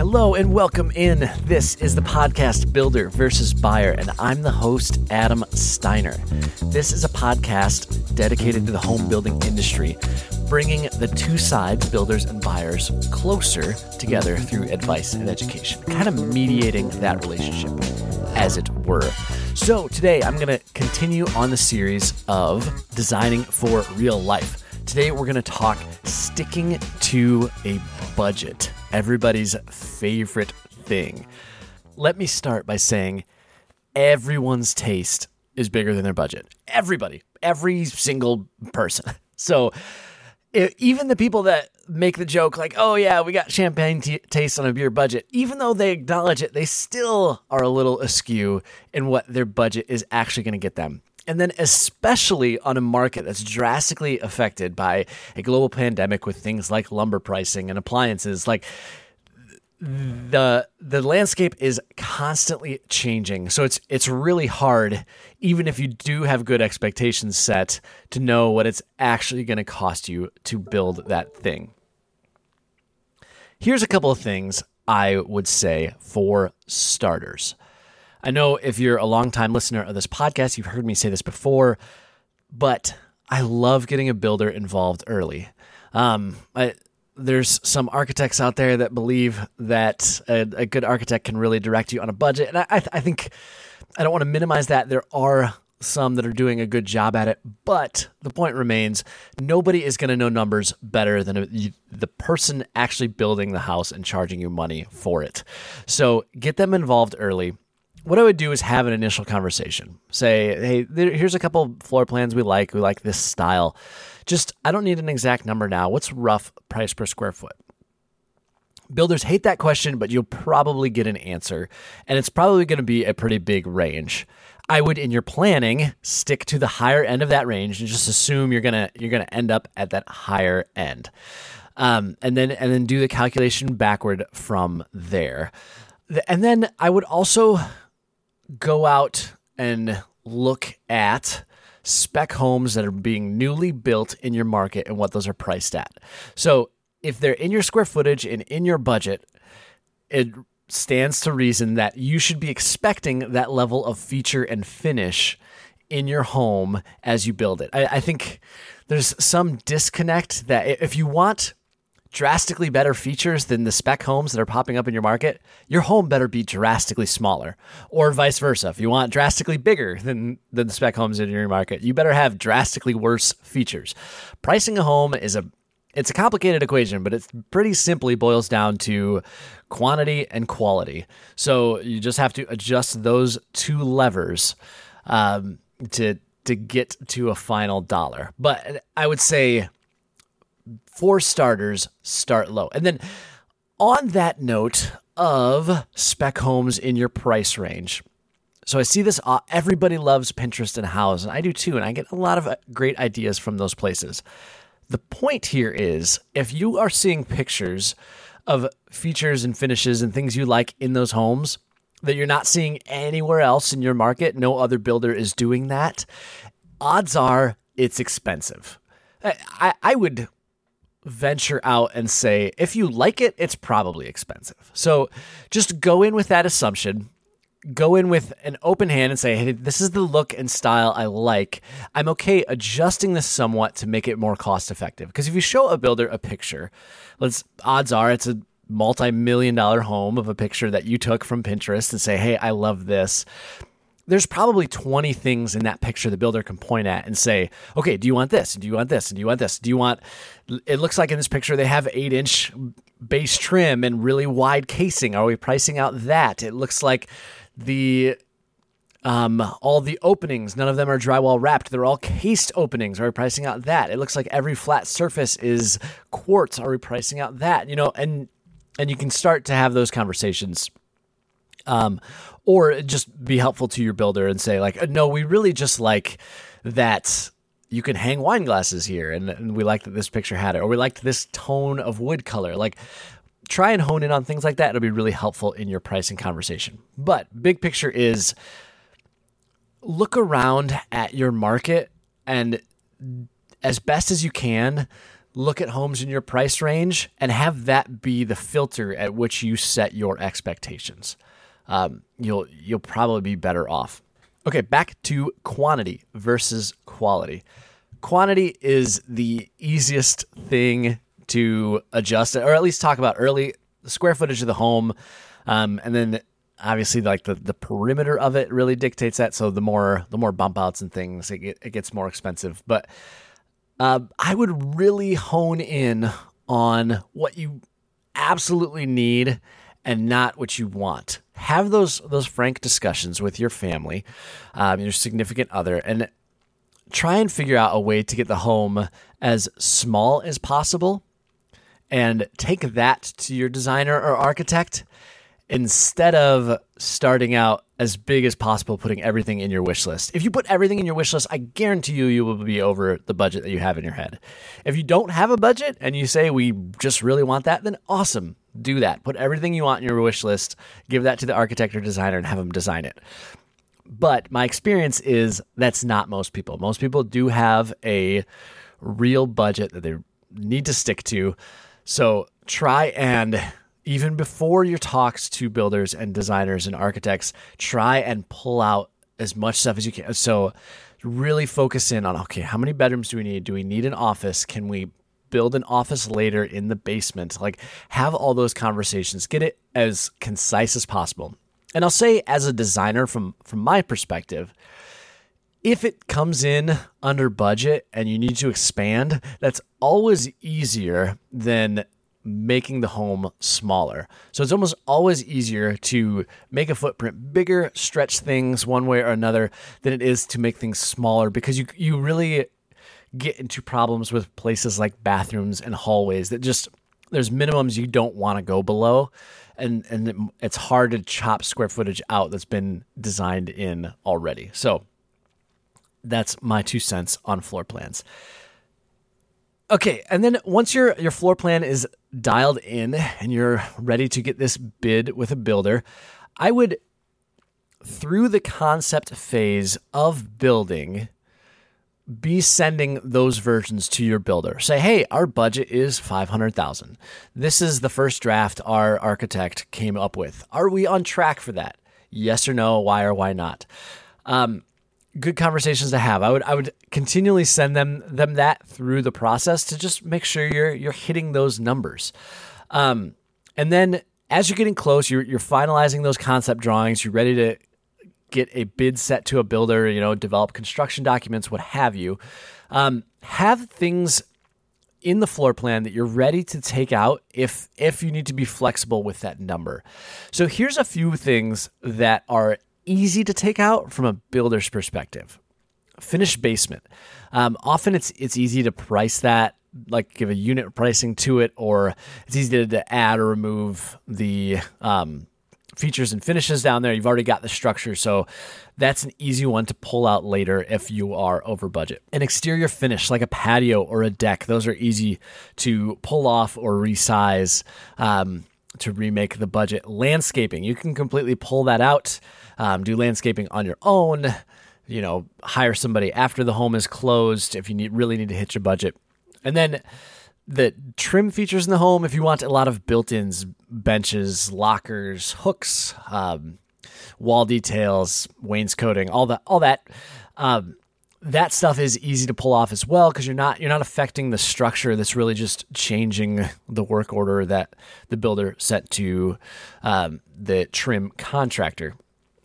Hello and welcome in. This is the podcast Builder versus Buyer, and I'm the host, Adam Steiner. This is a podcast dedicated to the home building industry, bringing the two sides, builders and buyers, closer together through advice and education, kind of mediating that relationship, as it were. So, today I'm going to continue on the series of designing for real life. Today, we're going to talk sticking to a budget everybody's favorite thing. Let me start by saying everyone's taste is bigger than their budget. Everybody, every single person. So even the people that make the joke like, "Oh yeah, we got champagne t- taste on a beer budget," even though they acknowledge it, they still are a little askew in what their budget is actually going to get them. And then, especially on a market that's drastically affected by a global pandemic with things like lumber pricing and appliances, like the the landscape is constantly changing. So it's it's really hard, even if you do have good expectations set, to know what it's actually going to cost you to build that thing. Here's a couple of things I would say for starters. I know if you're a longtime listener of this podcast, you've heard me say this before, but I love getting a builder involved early. Um, I, there's some architects out there that believe that a, a, good architect can really direct you on a budget, and I, I think I don't want to minimize that. There are some that are doing a good job at it, but the point remains: nobody is going to know numbers better than a, the person actually building the house and charging you money for it. So get them involved early what I would do is have an initial conversation. Say, hey, there, here's a couple floor plans we like. We like this style. Just, I don't need an exact number now. What's rough price per square foot? Builders hate that question, but you'll probably get an answer, and it's probably going to be a pretty big range. I would, in your planning, stick to the higher end of that range and just assume you're gonna you're gonna end up at that higher end, um, and then and then do the calculation backward from there. And then I would also go out and look at spec homes that are being newly built in your market and what those are priced at. So if they're in your square footage and in your budget, it stands to reason that you should be expecting that level of feature and finish in your home as you build it. I, I think there's some disconnect that if you want drastically better features than the spec homes that are popping up in your market, your home better be drastically smaller. Or vice versa. If you want drastically bigger than, than the spec homes in your market, you better have drastically worse features. Pricing a home is a it's a complicated equation, but it pretty simply boils down to quantity and quality. So you just have to adjust those two levers um, to to get to a final dollar. But I would say for starters, start low. And then on that note of spec homes in your price range, so I see this, uh, everybody loves Pinterest and Houzz, and I do too, and I get a lot of uh, great ideas from those places. The point here is if you are seeing pictures of features and finishes and things you like in those homes that you're not seeing anywhere else in your market, no other builder is doing that, odds are it's expensive. I, I would venture out and say if you like it, it's probably expensive. So just go in with that assumption. Go in with an open hand and say, hey, this is the look and style I like. I'm okay adjusting this somewhat to make it more cost effective. Because if you show a builder a picture, let's odds are it's a multi-million dollar home of a picture that you took from Pinterest and say, hey, I love this there's probably 20 things in that picture the builder can point at and say, okay, do you want this? Do you want this? Do you want this? Do you want, it looks like in this picture they have eight inch base trim and really wide casing. Are we pricing out that? It looks like the, um, all the openings, none of them are drywall wrapped. They're all cased openings. Are we pricing out that? It looks like every flat surface is quartz. Are we pricing out that? You know, and, and you can start to have those conversations um, or just be helpful to your builder and say like, no, we really just like that you can hang wine glasses here, and, and we like that this picture had it, or we liked this tone of wood color. Like, try and hone in on things like that. It'll be really helpful in your pricing conversation. But big picture is look around at your market and as best as you can look at homes in your price range and have that be the filter at which you set your expectations. Um, you'll you'll probably be better off. Okay, back to quantity versus quality. Quantity is the easiest thing to adjust, or at least talk about early. The square footage of the home, um, and then obviously like the, the perimeter of it really dictates that. So the more the more bump outs and things, it, get, it gets more expensive. But uh, I would really hone in on what you absolutely need and not what you want. Have those those frank discussions with your family, um, your significant other, and try and figure out a way to get the home as small as possible, and take that to your designer or architect instead of starting out as big as possible putting everything in your wish list. If you put everything in your wish list, I guarantee you you will be over the budget that you have in your head. If you don't have a budget and you say we just really want that, then awesome. Do that. Put everything you want in your wish list, give that to the architect or designer and have them design it. But my experience is that's not most people. Most people do have a real budget that they need to stick to. So try and even before your talks to builders and designers and architects, try and pull out as much stuff as you can. So really focus in on okay, how many bedrooms do we need? Do we need an office? Can we build an office later in the basement? Like have all those conversations. Get it as concise as possible. And I'll say as a designer from from my perspective, if it comes in under budget and you need to expand, that's always easier than making the home smaller. So it's almost always easier to make a footprint bigger, stretch things one way or another than it is to make things smaller because you you really get into problems with places like bathrooms and hallways that just there's minimums you don't want to go below and and it's hard to chop square footage out that's been designed in already. So that's my two cents on floor plans. Okay, and then once your your floor plan is dialed in and you're ready to get this bid with a builder, I would through the concept phase of building be sending those versions to your builder. Say, "Hey, our budget is 500,000. This is the first draft our architect came up with. Are we on track for that? Yes or no, why or why not?" Um, good conversations to have. I would I would continually send them them that through the process to just make sure you're you're hitting those numbers. Um, and then as you're getting close, you're you're finalizing those concept drawings. You're ready to get a bid set to a builder. You know, develop construction documents, what have you. Um, have things in the floor plan that you're ready to take out if if you need to be flexible with that number. So here's a few things that are easy to take out from a builder's perspective. Finished basement. Um, often it's it's easy to price that, like give a unit pricing to it, or it's easy to, add or remove the um, features and finishes down there. You've already got the structure, so that's an easy one to pull out later if you are over budget. An exterior finish like a patio or a deck, those are easy to pull off or resize. Um, to remake the budget landscaping. You can completely pull that out, um, do landscaping on your own. You know, hire somebody after the home is closed if you need, really need to hit your budget. And then the trim features in the home, if you want a lot of built-ins, benches, lockers, hooks, um, wall details, wainscoting, all that, all that. Um, that stuff is easy to pull off as well because you're not you're not affecting the structure that's really just changing the work order that the builder set to um, the trim contractor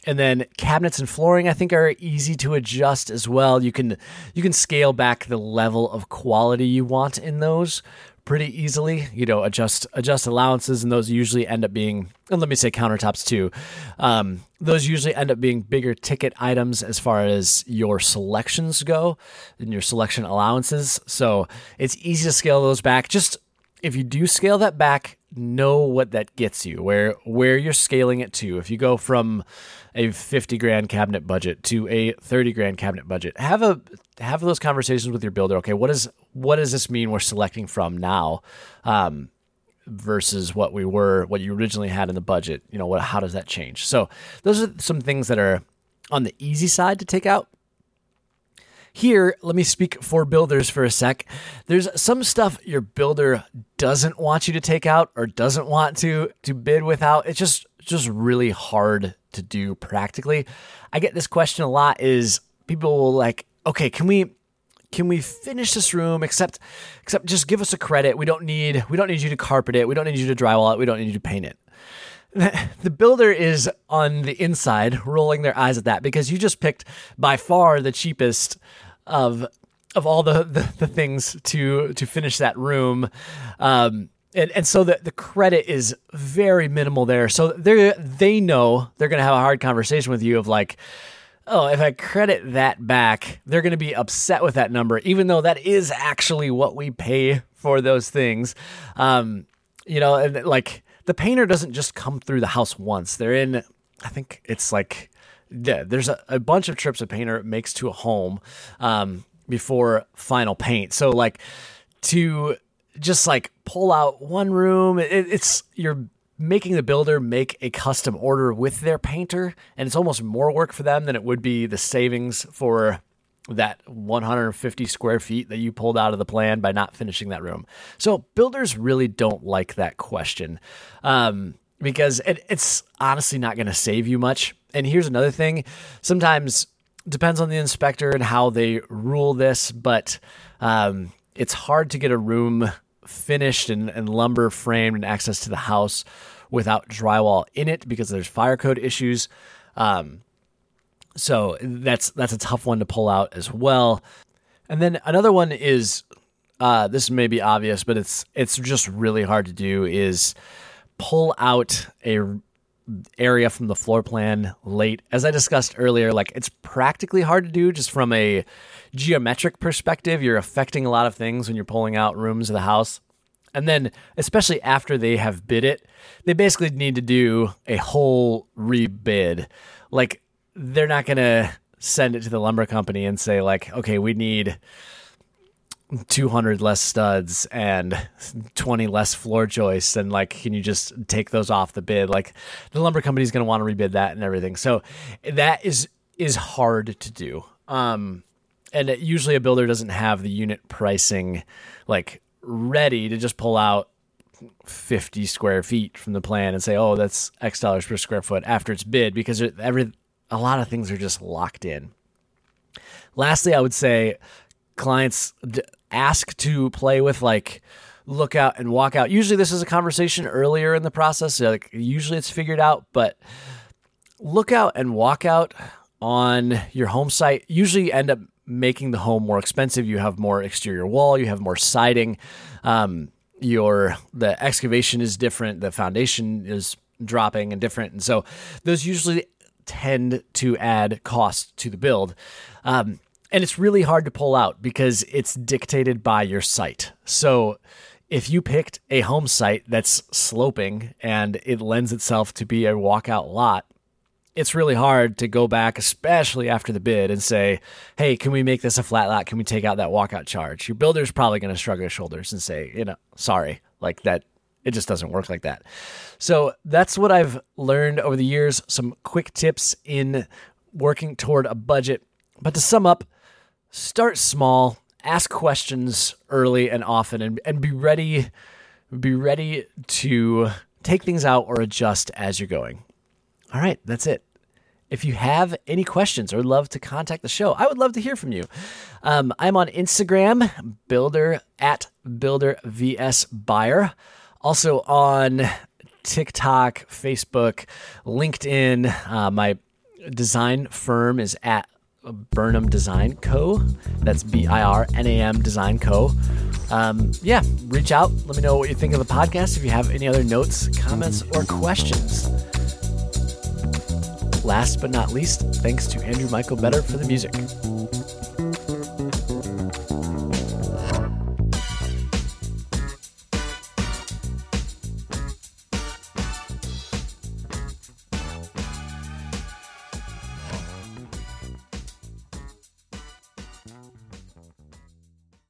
and then cabinets and flooring i think are easy to adjust as well you can you can scale back the level of quality you want in those pretty easily. You know, adjust adjust allowances, and those usually end up being, and let me say countertops too. Um, those usually end up being bigger ticket items as far as your selections go and your selection allowances. So it's easy to scale those back. Just if you do scale that back, know what that gets you, where where you're scaling it to. If you go from a 50 grand cabinet budget to a 30 grand cabinet budget, have a have those conversations with your builder. Okay, what is what does this mean we're selecting from now? Um, versus what we were what you originally had in the budget you know what how does that change so those are some things that are on the easy side to take out Here, let me speak for builders for a sec. There's some stuff your builder doesn't want you to take out or doesn't want to to bid without. It's just just really hard to do practically. I get this question a lot is people will like, "Okay, can we can we finish this room except except just give us a credit. We don't need we don't need you to carpet it. We don't need you to drywall it. We don't need you to paint it." the builder is on the inside rolling their eyes at that because you just picked by far the cheapest of of all the, the, the things to to finish that room. Um, and, and so the, the credit is very minimal there. So they they know they're going to have a hard conversation with you of like oh if i credit that back they're going to be upset with that number even though that is actually what we pay for those things. Um, you know and like the painter doesn't just come through the house once. They're in, I think it's like, yeah, there's a, a bunch of trips a painter makes to a home um, before final paint. So like to just like pull out one room, it, it's you're making the builder make a custom order with their painter, and it's almost more work for them than it would be the savings for that 150 square feet that you pulled out of the plan by not finishing that room. So builders really don't like that question um, because it, it's honestly not going to save you much. And here's another thing: sometimes depends on the inspector and how they rule this, but um, it's hard to get a room finished and, and lumber framed and access to the house without drywall in it because there's fire code issues. Um, so that's that's a tough one to pull out as well. And then another one is uh, this may be obvious, but it's it's just really hard to do is pull out a area from the floor plan late. As I discussed earlier, like it's practically hard to do just from a geometric perspective. You're affecting a lot of things when you're pulling out rooms of the house. And then, especially after they have bid it, they basically need to do a whole rebid. Like they're not going to send it to the lumber company and say like, okay, we need 200 less studs and 20 less floor joists and like can you just take those off the bid? Like the lumber company is going to want to rebid that and everything. So that is is hard to do. Um and it, usually a builder doesn't have the unit pricing like ready to just pull out 50 square feet from the plan and say oh that's x dollars per square foot after it's bid because every a lot of things are just locked in. Lastly, I would say clients ask to play with like look out and walk out. Usually this is a conversation earlier in the process. Like usually it's figured out, but look out and walk out on your home site usually end up making the home more expensive. You have more exterior wall, you have more siding. Um, your the excavation is different, the foundation is dropping and different, and so those usually tend to add cost to the build. Um, and it's really hard to pull out because it's dictated by your site. So if you picked a home site that's sloping and it lends itself to be a walkout lot, it's really hard to go back, especially after the bid, and say, hey, can we make this a flat lot? Can we take out that walkout charge? Your builder's probably going to shrug his shoulders and say, you know, sorry, like that it just doesn't work like that. So that's what I've learned over the years. Some quick tips in working toward a budget. But to sum up, start small, ask questions early and often, and, and be ready. Be ready to take things out or adjust as you're going. All right, that's it. If you have any questions or love to contact the show, I would love to hear from you. Um, I'm on Instagram, builder at builder vs buyer. Also on TikTok, Facebook, LinkedIn. Uh, my design firm is at Birnam Design Co. That's B I R N A M Design Co. Um, yeah, reach out. Let me know what you think of the podcast. If you have any other notes, comments, or questions. Last but not least, thanks to Andrew Michael Better for the music.